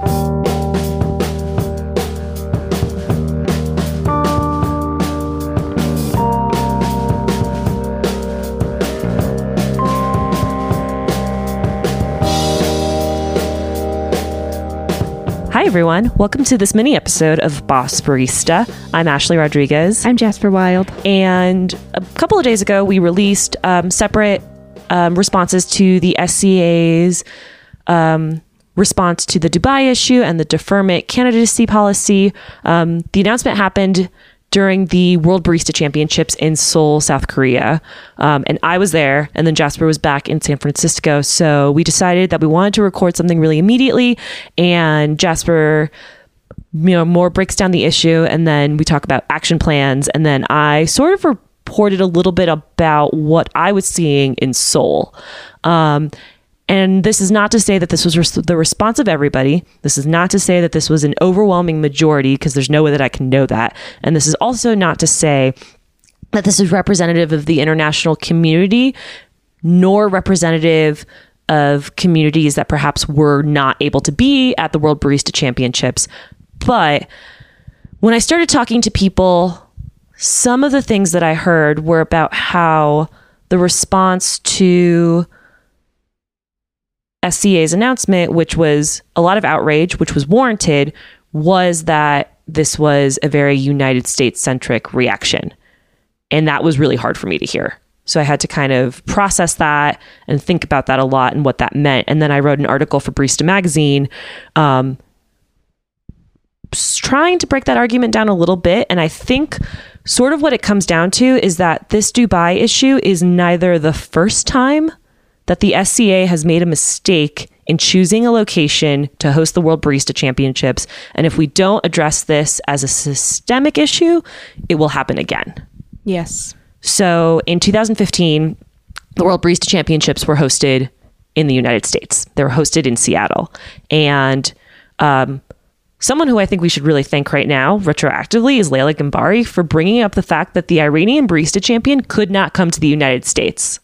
Hi, everyone. Welcome to this mini episode of Boss Barista. I'm Ashley Rodriguez. I'm Jasper Wild. And a couple of days ago, we released um, separate um, responses to the SCA's um, response to the Dubai issue and the deferment candidacy policy. Um, the announcement happened during the World Barista Championships in Seoul, South Korea. Um, and I was there, and then Jasper was back in San Francisco. So we decided that we wanted to record something really immediately. And Jasper you know more breaks down the issue and then we talk about action plans and then i sort of reported a little bit about what i was seeing in seoul um, and this is not to say that this was res- the response of everybody. This is not to say that this was an overwhelming majority, because there's no way that I can know that. And this is also not to say that this is representative of the international community, nor representative of communities that perhaps were not able to be at the World Barista Championships. But when I started talking to people, some of the things that I heard were about how the response to SCA's announcement, which was a lot of outrage, which was warranted, was that this was a very United States centric reaction. And that was really hard for me to hear. So I had to kind of process that and think about that a lot and what that meant. And then I wrote an article for Barista Magazine um, trying to break that argument down a little bit. And I think sort of what it comes down to is that this Dubai issue is neither the first time that the SCA has made a mistake in choosing a location to host the World Barista Championships. And if we don't address this as a systemic issue, it will happen again. Yes. So in 2015, the World Barista Championships were hosted in the United States. They were hosted in Seattle. And um, someone who I think we should really thank right now, retroactively, is Leila Ghambari for bringing up the fact that the Iranian Barista Champion could not come to the United States.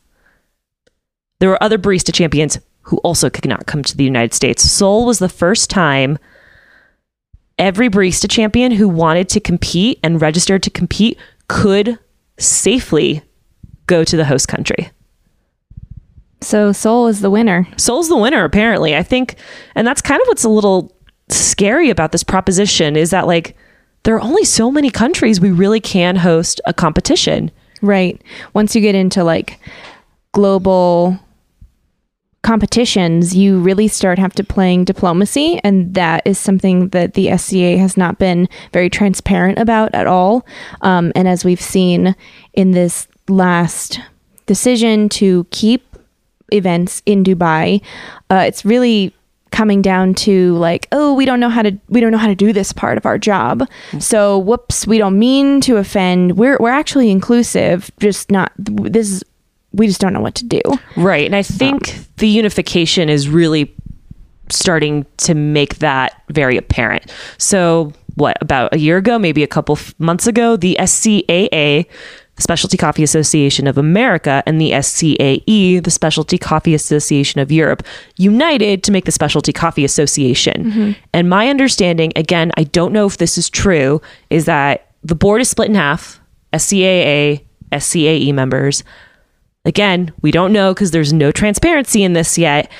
There were other barista champions who also could not come to the United States. Seoul was the first time every barista champion who wanted to compete and registered to compete could safely go to the host country. So Seoul is the winner. Seoul's the winner, apparently. I think, and that's kind of what's a little scary about this proposition is that, like, there are only so many countries we really can host a competition. Right. Once you get into like global competitions, you really start have to playing diplomacy, and that is something that the SCA has not been very transparent about at all. Um, and as we've seen in this last decision to keep events in Dubai, uh, it's really coming down to like oh we don't know how to we don't know how to do this part of our job so whoops we don't mean to offend we're we're actually inclusive just not this is we just don't know what to do. Right. And I think um, the unification is really starting to make that very apparent. So, what, about a year ago, maybe a couple months ago, the SCAA, the Specialty Coffee Association of America, and the SCAE, the Specialty Coffee Association of Europe, united to make the Specialty Coffee Association. Mm-hmm. And my understanding, again, I don't know if this is true, is that the board is split in half SCAA, SCAE members again, we don't know because there's no transparency in this yet,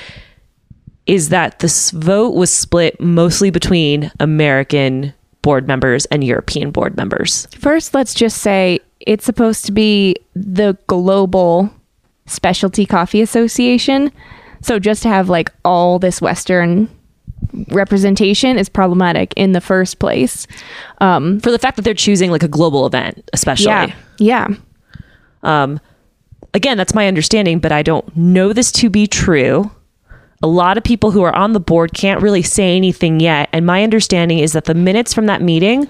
is that this vote was split mostly between American board members and European board members. First, let's just say it's supposed to be the global specialty coffee association. So just to have like all this Western representation is problematic in the first place. Um, For the fact that they're choosing like a global event, especially. Yeah. Yeah. Um, again, that's my understanding, but I don't know this to be true. A lot of people who are on the board can't really say anything yet. And my understanding is that the minutes from that meeting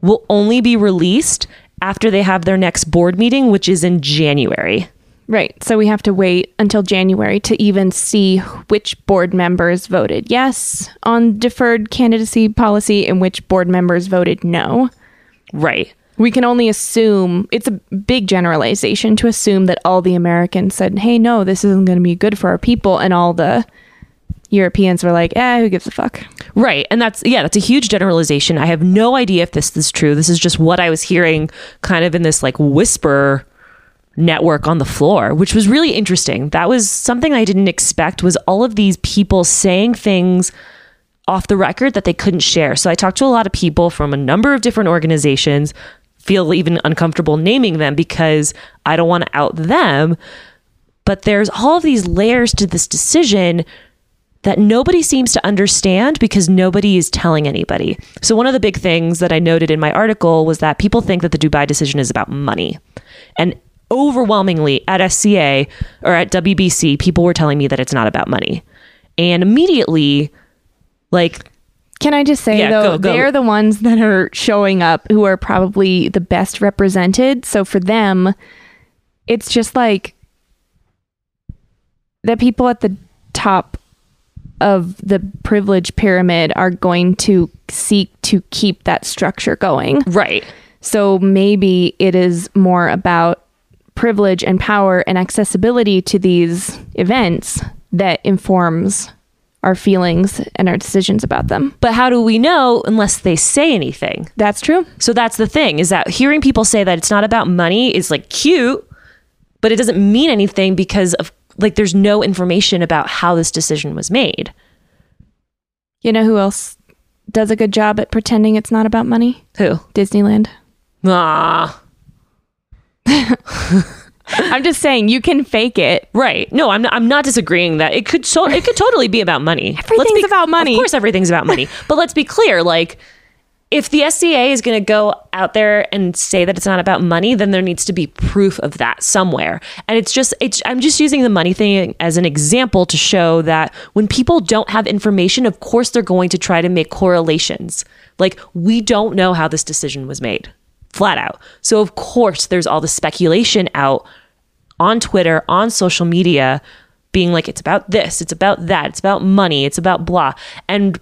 will only be released after they have their next board meeting, which is in January. Right. So we have to wait until January to even see which board members voted yes on deferred candidacy policy and which board members voted no. Right we can only assume it's a big generalization to assume that all the Americans said, "Hey, no, this isn't going to be good for our people," and all the Europeans were like, eh, who gives a fuck? Right. And that's, yeah, that's a huge generalization. I have no idea if this is true. This is just what I was hearing kind of in this like whisper network on the floor, which was really interesting. That was something I didn't expect was all of these people saying things off the record that they couldn't share. So I talked to a lot of people from a number of different organizations, feel even uncomfortable naming them because I don't want to out them. But there's all of these layers to this decision that nobody seems to understand because nobody is telling anybody. So, one of the big things that I noted in my article was that people think that the Dubai decision is about money. And overwhelmingly at SCA or at WBC, people were telling me that it's not about money. And immediately, like, Can I just say Yeah, though, go, go. they're the ones that are showing up who are probably the best represented. So for them, it's just like the people at the top of the privilege pyramid are going to seek to keep that structure going. right. So maybe it is more about privilege and power and accessibility to these events that informs our feelings and our decisions about them. But how do we know unless they say anything? That's true. So that's the thing is that hearing people say that it's not about money is like cute, but it doesn't mean anything because of like there's no information about how this decision was made. You know who else does a good job at pretending it's not about money? Who? Disneyland. Ah, I'm just saying you can fake it. right. No, I'm not, I'm not disagreeing that it could so it could totally be about money. Let's Everything's be- about money. Of course, everything's about money. but let's be clear, like. If the SCA is going to go out there and say that it's not about money, then there needs to be proof of that somewhere. And it's just, it's, I'm just using the money thing as an example to show that when people don't have information, of course they're going to try to make correlations. Like, we don't know how this decision was made, flat out. So, of course, there's all the speculation out on Twitter, on social media, being like, it's about this, it's about that, it's about money, it's about blah. And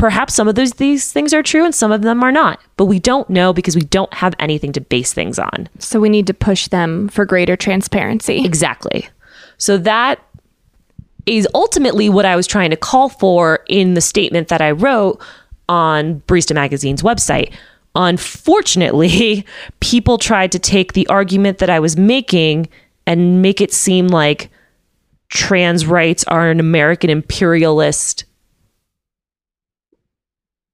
perhaps some of those these things are true and some of them are not but we don't know because we don't have anything to base things on So we need to push them for greater transparency. exactly so that is ultimately what i was trying to call for in the statement that i wrote on barista magazine's website unfortunately people tried to take the argument that i was making and make it seem like trans rights are an american imperialist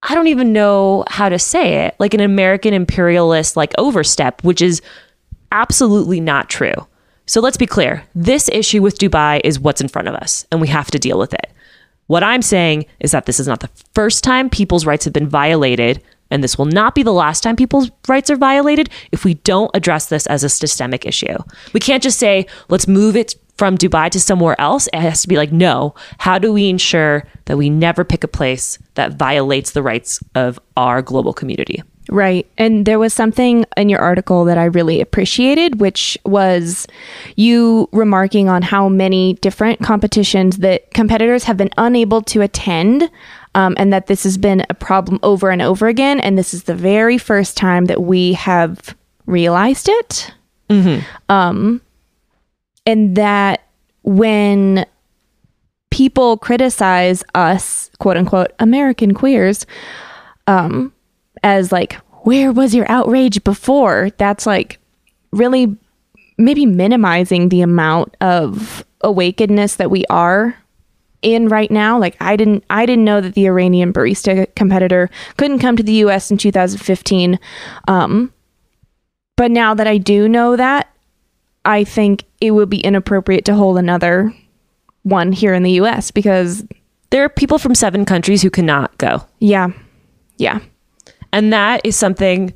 I don't even know how to say it, like an American imperialist like overstep, which is absolutely not true. So let's be clear. This issue with Dubai is what's in front of us and we have to deal with it. What I'm saying is that this is not the first time people's rights have been violated and this will not be the last time people's rights are violated if we don't address this as a systemic issue. We can't just say, let's move it from Dubai to somewhere else. It has to be like, no, how do we ensure that we never pick a place that violates the rights of our global community? Right. And there was something in your article that I really appreciated, which was you remarking on how many different competitions that competitors have been unable to attend. Um, and that this has been a problem over and over again. And this is the very first time that we have realized it. Um, and that when people criticize us, quote unquote, American queers, um, as like, where was your outrage before? That's like really maybe minimizing the amount of awakenedness that we are in right now. Like I didn't I didn't know that the Iranian barista competitor couldn't come to the US in 2015. Um but now that I do know that, I think it would be inappropriate to hold another one here in the US because There are people from seven countries who cannot go. yeah. Yeah. And that is something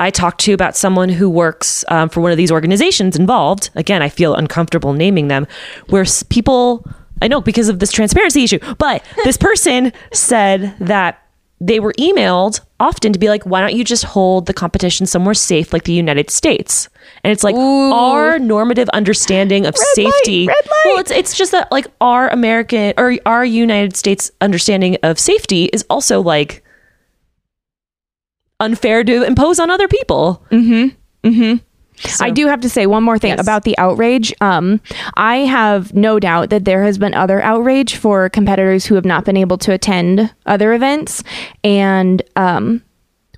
I talked to about someone who works um, for one of these organizations involved. Again, I feel uncomfortable naming them, where people, I know because of this transparency issue, but this person said that they were emailed often to be like, why don't you just hold the competition somewhere safe like the United States? And it's like our normative understanding of safety. red light. Well, it's it's just that like our American or our United States understanding of safety is also like unfair to impose on other people. Mm-hmm. Mm-hmm. So- I do have to say one more thing Yes. about the outrage. Um, I have no doubt that there has been other outrage for competitors who have not been able to attend other events, and um,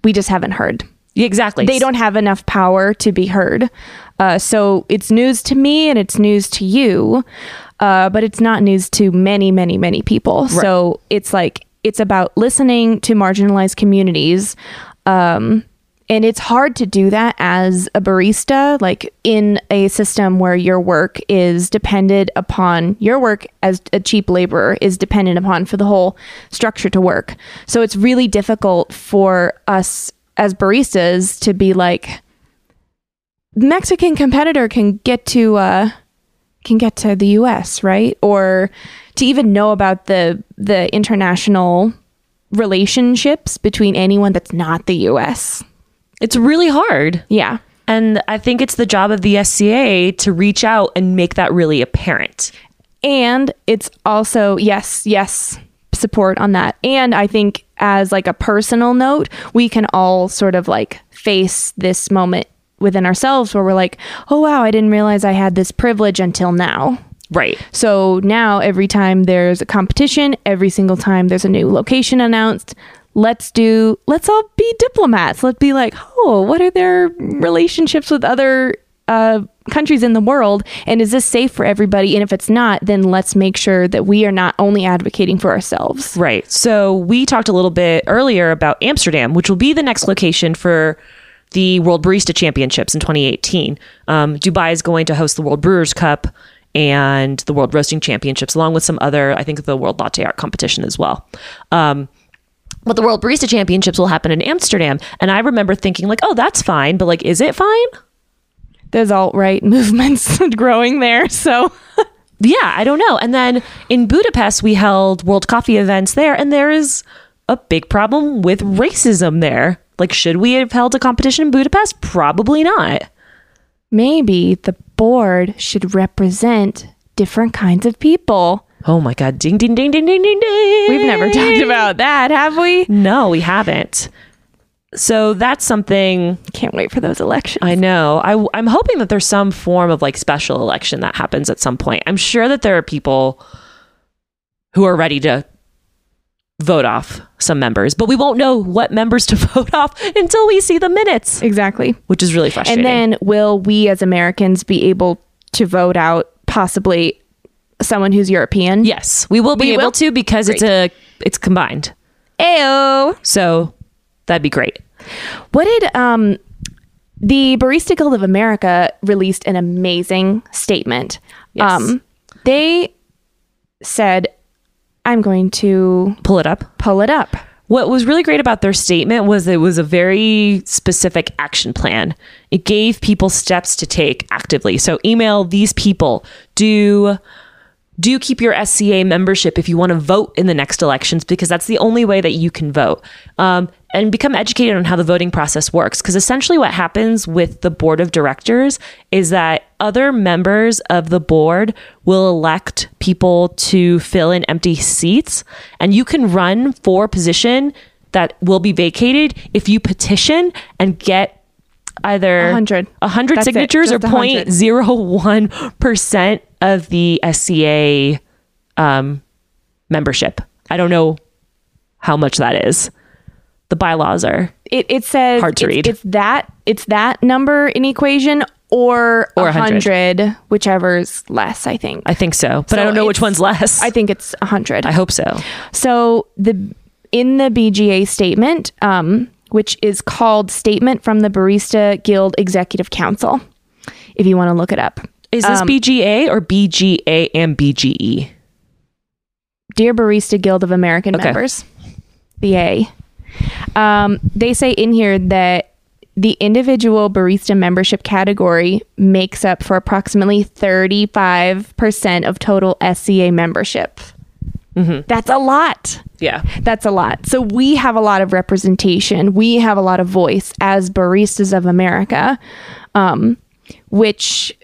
we just haven't heard. Exactly. They don't have enough power to be heard. Uh, so it's news to me and it's news to you, uh, but it's not news to many, many, many people. So it's like it's about listening to marginalized communities. Um, and it's hard to do that as a barista, like in a system where your work is dependent upon your work as a cheap laborer is dependent upon for the whole structure to work. So it's really difficult for us as baristas to be like Mexican competitor can get to uh can get to the US, right? Or to even know about the the international relationships between anyone that's not the US. It's really hard. Yeah. And I think it's the job of the SCA to reach out and make that really apparent. and it's also yes yes support on that and i think as like a personal note we can all sort of like face this moment within ourselves where we're like oh wow i didn't realize i had this privilege until now Right. so now every time there's a competition every single time there's a new location announced let's do let's all be diplomats let's be like oh what are their relationships with other uh, countries in the world and is this safe for everybody and if it's not then let's make sure that we are not only advocating for ourselves Right. So we talked a little bit earlier about Amsterdam, which will be the next location for the World Barista Championships in 2018. Um, Dubai is going to host the World Brewers Cup and the World Roasting Championships, along with some other, I think, the World Latte Art competition as well. Um, but the World Barista Championships will happen in Amsterdam. And I remember thinking, like, oh, that's fine. But, like, is it fine? there's alt-right movements growing there so yeah, I don't know. And then in Budapest, we held World Coffee events there, and there is a big problem with racism there. Like, should we have held a competition in Budapest? Probably not. maybe the board should represent different kinds of people Oh my God. Ding, ding, ding, ding, ding, ding, ding. we've never talked about that have we No, we haven't. So that's something can't wait for those elections I know. I, I'm hoping that there's some form of like special election that happens at some point. I'm sure that there are people who are ready to vote off some members, but we won't know what members to vote off until we see the minutes, exactly which is really frustrating. And then will we as Americans be able to vote out possibly someone who's European? yes, we will be We able will? to because it's a it's combined. Ayo. So that'd be great. What did um the Barista Guild of America released an amazing statement. Yes. Um they said I'm going to Pull it up. pull it up. What was really great about their statement was it was a very specific action plan. It gave people steps to take actively. So email these people. Do do keep your SCA membership if you want to vote in the next elections because that's the only way that you can vote. Um, and become educated on how the voting process works because essentially what happens with the board of directors is that other members of the board will elect people to fill in empty seats and you can run for a position that will be vacated if you petition and get either 100. 100 That's it. signatures or Just 100. 0.01% of the SCA um, membership. I don't know how much that is. The bylaws are It it says Hard to it's, read. It's that it's that number in equation or Or a 100. hundred, whichever's less, I think. I think so, but I don't know which one's less. I think it's a hundred. I hope so. So the in the BGA statement, um, which is called Statement from the Barista Guild Executive Council, if you want to look it up. Is this Um, BGA or BGA and BGE? Dear Barista Guild of American Okay. Members, BA. Um, they say in here that the individual barista membership category makes up for approximately 35% of total SCA membership. That's a lot. Yeah. That's a lot. So we have a lot of representation. We have a lot of voice as baristas of America, um, which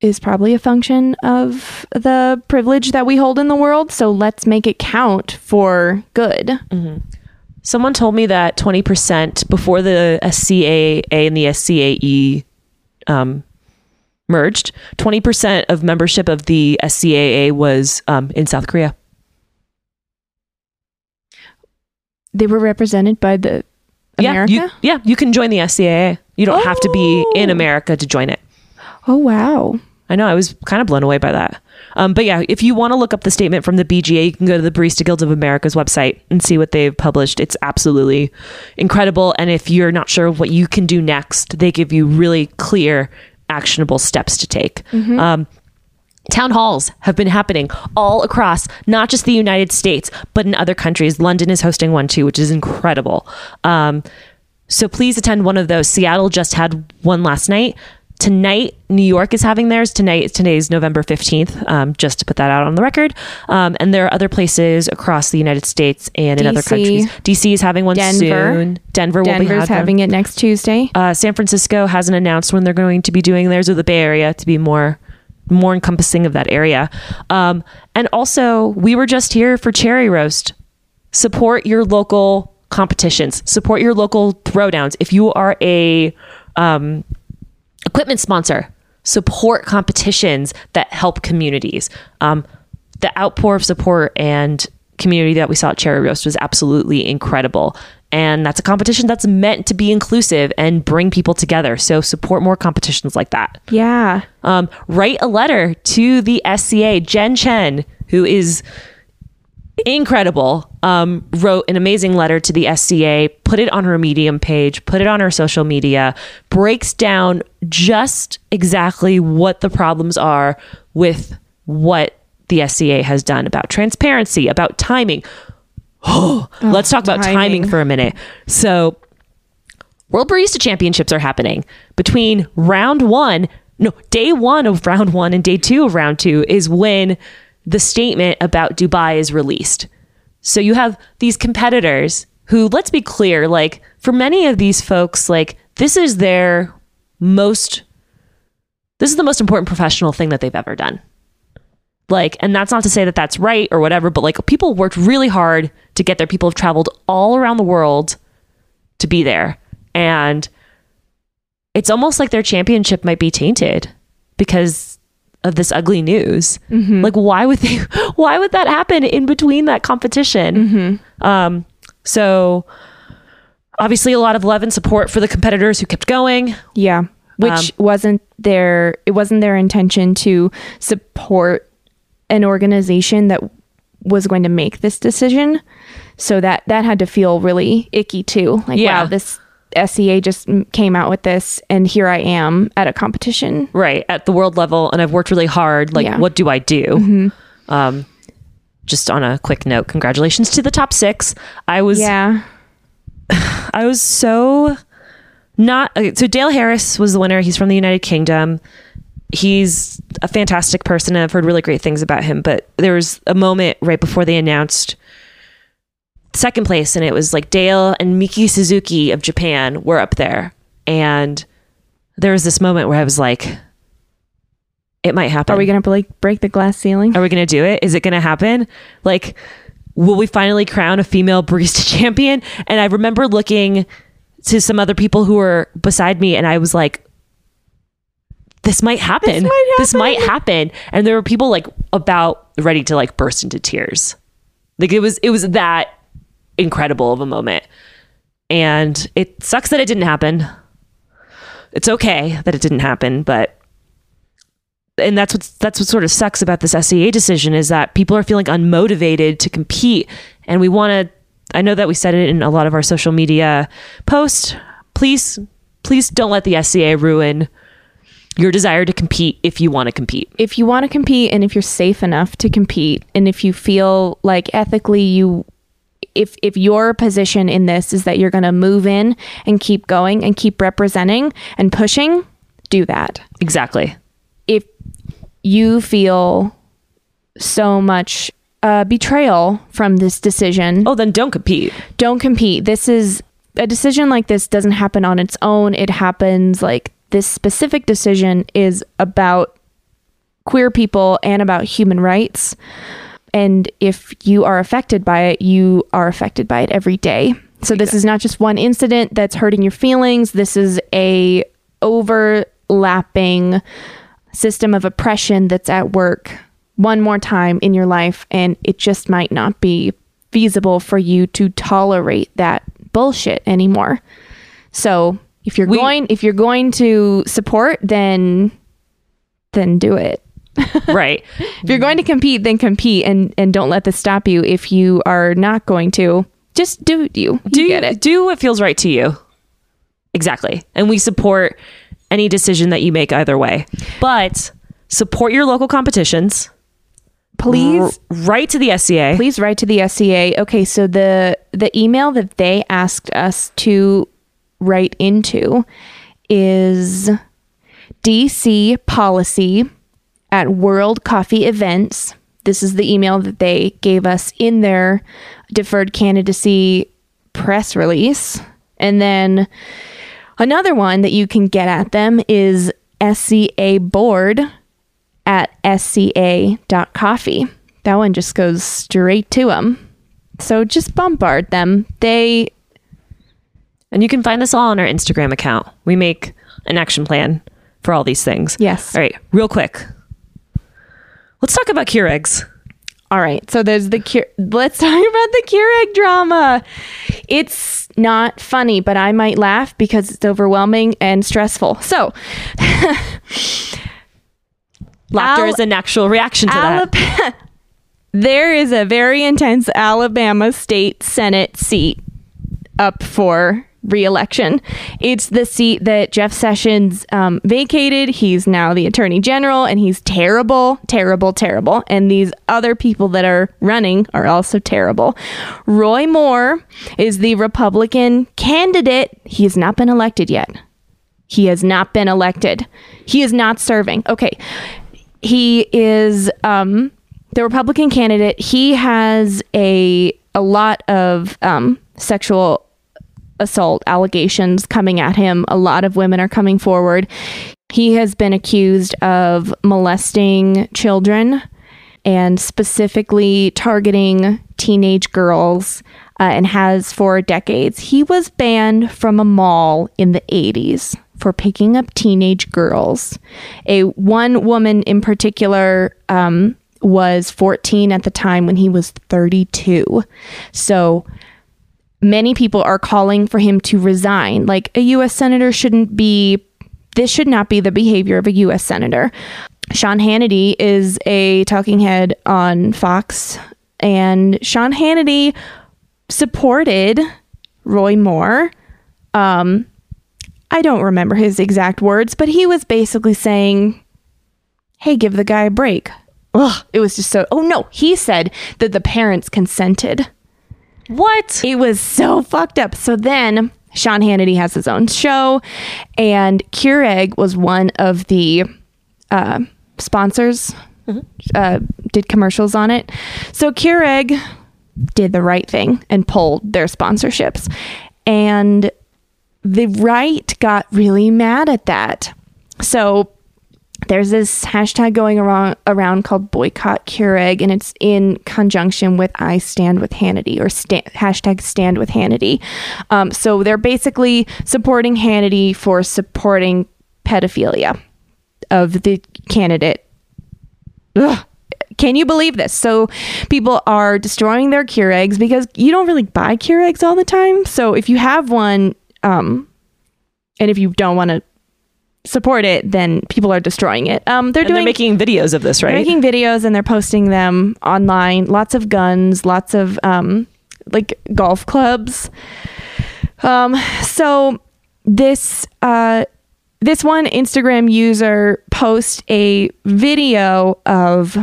is probably a function of the privilege that we hold in the world. So let's make it count for good. Someone told me that 20% before the SCAA and the SCAE um, merged, 20% of membership of the SCAA was um, in South Korea. They were represented by the Yeah, America. you, yeah, you can join the SCAA. You don't have to be in Oh. America to join it. oh wow. I know. I was kind of blown away by that. Um, but yeah, if you want to look up the statement from the BGA, you can go to the Barista Guild of America's website and see what they've published. It's absolutely incredible. And if you're not sure what you can do next, they give you really clear, actionable steps to take. Um, Town halls have been happening all across not just the United States, but in other countries. London is hosting one too, which is incredible. Um, so please attend one of those. Seattle just had one last night. Tonight, New York is having theirs. Tonight, today's November 15th, um, just to put that out on the record. Um, and there are other places across the United States and in other countries. DC is having one Denver. soon. Denver will be having having it next Tuesday. uh, San Francisco hasn't announced when they're going to be doing theirs, or the Bay Area to be more more encompassing of that area. Um, and also, we were just here for Cherry Roast. Support your local competitions. Support your local throwdowns. If you are a um, equipment sponsor, support competitions that help communities. Um, the outpour of support and community that we saw at Cherry Roast was absolutely incredible. And that's a competition that's meant to be inclusive and bring people together. So support more competitions like that. Yeah. Um, write a letter to the SCA. Jen Chen, who is incredible, um, wrote an amazing letter to the SCA, put it on her Medium page, put it on her social media, breaks down just exactly what the problems are with what the SCA has done about transparency, about timing. Oh, Let's talk about timing timing. for a minute. So, World Barista Championships are happening between round one, no, day one of round one and day two of round two is when the statement about Dubai is released. So you have these competitors who, let's be clear, like for many of these folks, like this is their most, this is the most important professional thing that they've ever done. Like, and that's not to say that that's right or whatever, but like people worked really hard to get there. People have traveled all around the world to be there. And it's almost like their championship might be tainted because of this ugly news. Mm-hmm. Like why would they why would that happen in between that competition? Mm-hmm. Um so obviously a lot of love and support for the competitors who kept going. Yeah. Which um, wasn't their it wasn't their intention to support an organization that was going to make this decision. So that that had to feel really icky too. Like Yeah. wow, this SCA just came out with this and here I am at a competition. Right, at the world level and I've worked really hard. Like Yeah. what do I do? Um just on a quick note, congratulations to the top 6. I was Yeah. I was so not okay, so Dale Harris was the winner. He's from the United Kingdom. He's a fantastic person and I've heard really great things about him, but there was a moment right before they announced second place and it was like Dale and Miki Suzuki of Japan were up there and there was this moment where I was like it might happen. Are we going to like break the glass ceiling? Are we going to do it? Is it going to happen? Like, will we finally crown a female barista champion? And I remember looking to some other people who were beside me, and I was like, this might happen. might This might happen. And there were people like about ready to like burst into tears. Like it was, it was that incredible of a moment. And it sucks that it didn't happen. It's okay that it didn't happen, but and that's what that's what sort of sucks about this SCA decision is that people are feeling unmotivated to compete, and we want to. I know that we said it in a lot of our social media posts. Please, please don't let the SCA ruin your desire to compete if you want to compete. if you want to compete and if you're safe enough to compete and if you feel like ethically you if if your position in this is that you're going to move in and keep going and keep representing and pushing do that Exactly. if you feel so much uh, betrayal from this decision Oh, then don't compete. don't compete. This is a decision like this doesn't happen on its own. It happens like this specific decision is about queer people and about human rights. And if you are affected by it, you are affected by it every day. So this is not just one incident that's hurting your feelings. This is a overlapping system of oppression that's at work one more time in your life and it just might not be feasible for you to tolerate that bullshit anymore. So, if you're We- going if you're going to support then then do it. right. If you're going to compete, then compete and and don't let this stop you. If you are not going to, just do you. do you get it. do what feels right to you exactly and we support any decision that you make either way but support your local competitions Please R- write to the SCA please write to the SCA. Okay, so the the email that they asked us to write into is DC policy at World Coffee Events. This is the email that they gave us in their deferred candidacy press release. And then another one that you can get at them is SCA board at sca.coffee. That one just goes straight to them. So just bombard them. They and you can find this all on our Instagram account we make an action plan for all these things Yes. all right real quick let's talk about Keurigs All right. So there's the cure. Let's talk about the Keurig drama. It's not funny, but I might laugh because it's overwhelming and stressful. So, laughter Al- is a natural reaction to that there is a very intense Alabama state Senate seat up for reelection. It's the seat that Jeff Sessions um, vacated. He's now the attorney general, and he's terrible, terrible, terrible. And these other people that are running are also terrible. Roy Moore is the Republican candidate. He has not been elected yet. He has not been elected. He is not serving. Okay. He is um, the Republican candidate. He has a a lot of um, sexual assault allegations coming at him. A lot of women are coming forward. He has been accused of molesting children and specifically targeting teenage girls uh, and has for decades. He was banned from a mall in the 80s for picking up teenage girls. A one woman in particular um, was 14 at the time when he was 32. So many people are calling for him to resign. Like a U.S. senator shouldn't be, this should not be the behavior of a U.S. senator. Sean Hannity is a talking head on Fox, and Sean Hannity supported Roy Moore. Um, I don't remember his exact words, but he was basically saying, hey, give the guy a break. Ugh, it was just so. Oh no, he said that the parents consented. What It was so fucked up. So then Sean Hannity has his own show, and Keurig was one of the uh, sponsors, uh, did commercials on it. So Keurig did the right thing and pulled their sponsorships. And the right got really mad at that. So there's this hashtag going around around called boycott Keurig, and it's in conjunction with I stand with Hannity or sta- hashtag stand with Hannity. Um, so they're basically supporting Hannity for supporting pedophilia of the candidate. Ugh. Can you believe this? So people are destroying their Keurigs because you don't really buy Keurigs all the time. So if you have one, um, and if you don't want to support it, then people are destroying it. Um, they're and doing they're making videos of this right? they're making videos and they're posting them online. Lots of guns, lots of um, like golf clubs. Um, so this uh, this one Instagram user post a video of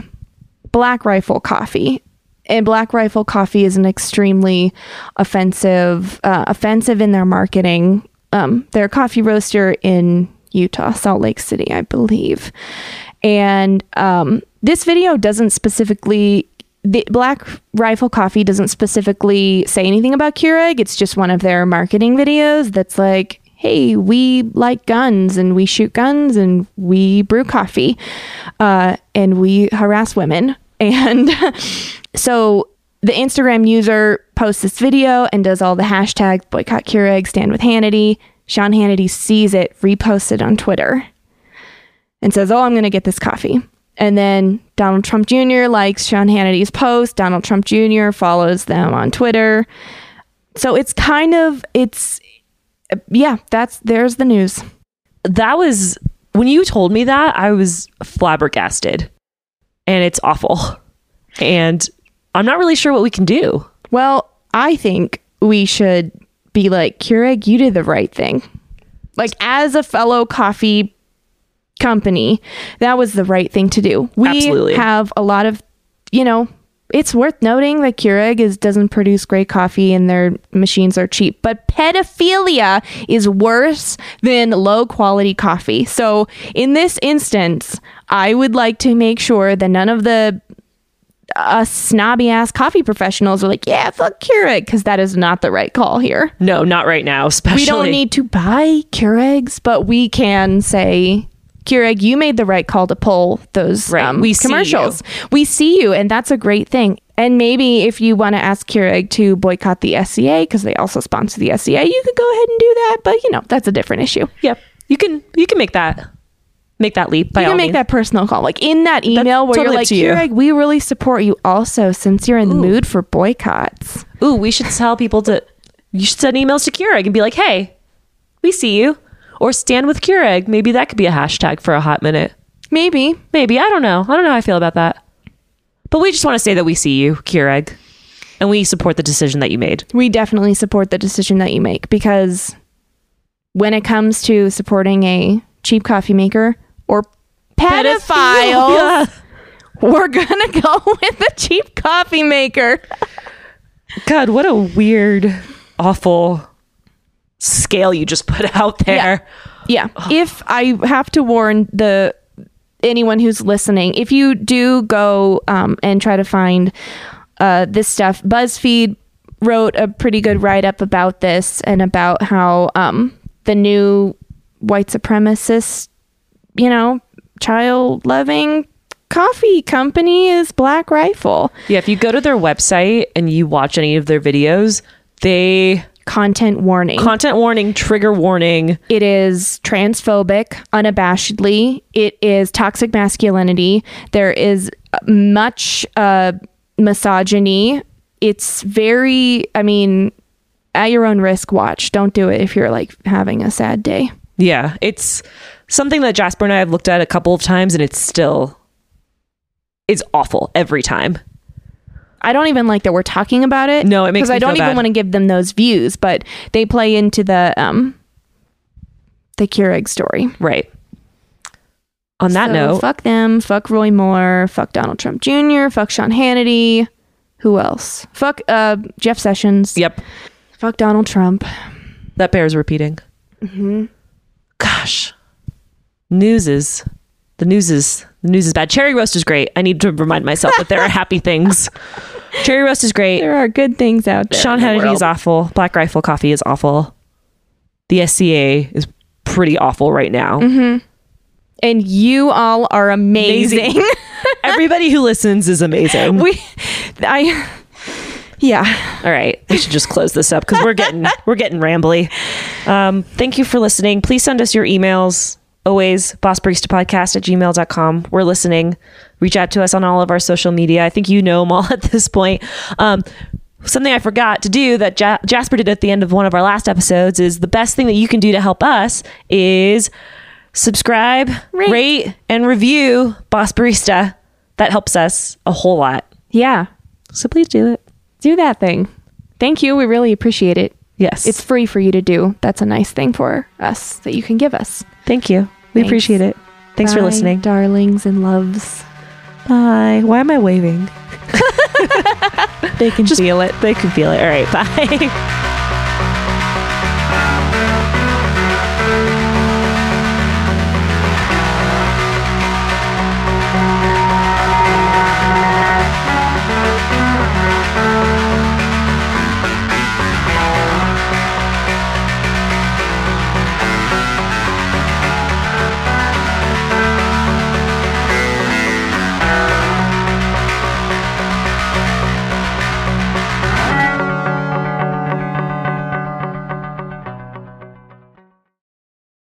Black Rifle Coffee. And Black Rifle Coffee is an extremely offensive, uh, offensive in their marketing. Um, they're a coffee roaster in Utah, Salt Lake City, I believe. And um, this video doesn't specifically, the Black Rifle Coffee doesn't specifically say anything about Keurig. It's just one of their marketing videos that's like, hey, we like guns and we shoot guns and we brew coffee uh, and we harass women. And so the Instagram user posts this video and does all the hashtags boycott Keurig, stand with Hannity. Sean Hannity sees it, reposts it on Twitter, and says, Oh, I'm going to get this coffee. And then Donald Trump Jr. likes Sean Hannity's post. Donald Trump Jr. follows them on Twitter. So it's kind of, it's, yeah, that's, there's the news. That was when you told me that, I was flabbergasted. And it's awful. And I'm not really sure what we can do. Well, I think we should be like, Keurig, you did the right thing. Like, as a fellow coffee company, that was the right thing to do. We Absolutely. have a lot of, you know, it's worth noting that Keurig is doesn't produce great coffee and their machines are cheap, but pedophilia is worse than low quality coffee. So in this instance, I would like to make sure that none of the uh, snobby ass coffee professionals are like, yeah, fuck Keurig, because that is not the right call here. No, not right now, especially. We don't need to buy Keurigs, but we can say, Keurig, you made the right call to pull those Right. um, We see commercials. We see you, and that's a great thing. And maybe if you want to ask Keurig to boycott the SCA because they also sponsor the SCA, you could go ahead and do that. But you know, that's a different issue. Yep. You can you can make that make that leap by you all can make means. that personal call, like in that email where totally you're like, to you. Keurig, we really support you. Also, since you're in the mood for boycotts, Ooh, we should tell people to you should send emails to Keurig and be like, "Hey, we see you." Or stand with Keurig. Maybe that could be a hashtag for a hot minute. maybe Maybe. I don't know. I don't know how I feel about that. But we just want to say that we see you, Keurig, and we support the decision that you made. we definitely support the decision that you make because when it comes to supporting a cheap coffee maker or pedophile, Yeah. we're gonna go with the cheap coffee maker. God, what a weird, awful scale you just put out there. Yeah. If I have to warn the anyone who's listening, if you do go um, and try to find uh, this stuff, BuzzFeed wrote a pretty good write up about this and about how um, the new white supremacist, you know, child loving coffee company is Black Rifle. Yeah, if you go to their website and you watch any of their videos, they Content warning. content warning, trigger warning. It is transphobic, unabashedly. It is toxic masculinity. There is much uh, misogyny. It's very, I mean, at your own risk, watch. Don't do it if you're like having a sad day. Yeah, it's something that Jasper and I have looked at a couple of times, and it's still it's awful every time. I don't even like that we're talking about it. No, it makes because I don't even bad. want to give them those views, but they play into the um the Keurig story. Right. On that So, note, fuck them. Fuck Roy Moore. Fuck Donald Trump Jr. Fuck Sean Hannity. Who else? Fuck uh, Jeff Sessions. yep, Fuck Donald Trump. that bears repeating. Mm-hmm. Gosh, news is the news is the news is bad. Cherry roast is great. I need to remind myself that there are happy things. Cherry roast is great. There are good things out there. Sean in the Hannity is awful. Black Rifle Coffee is awful. The SCA is pretty awful right now. Mm-hmm. and you all are amazing. Everybody who listens is amazing. we, I, yeah. All right, we should just close this up because we're getting we're getting rambly. Um, thank you for listening. Please send us your emails. Always bossbaristapodcast at gmail.com. We're listening. Reach out to us on all of our social media. I think you know them all at this point. Um, something I forgot to do that ja- Jasper did at the end of one of our last episodes is the best thing that you can do to help us is subscribe, Rate. rate and review Boss Barista. That helps us a whole lot. Yeah. So please do it. Do that thing. Thank you. We really appreciate it. Yes. It's free for you to do. That's a nice thing for us that you can give us. Thank you. We Thanks. appreciate it. Thanks for listening. darlings and loves. Bye. Why am I waving? They can feel it. They can feel it. All right. Bye.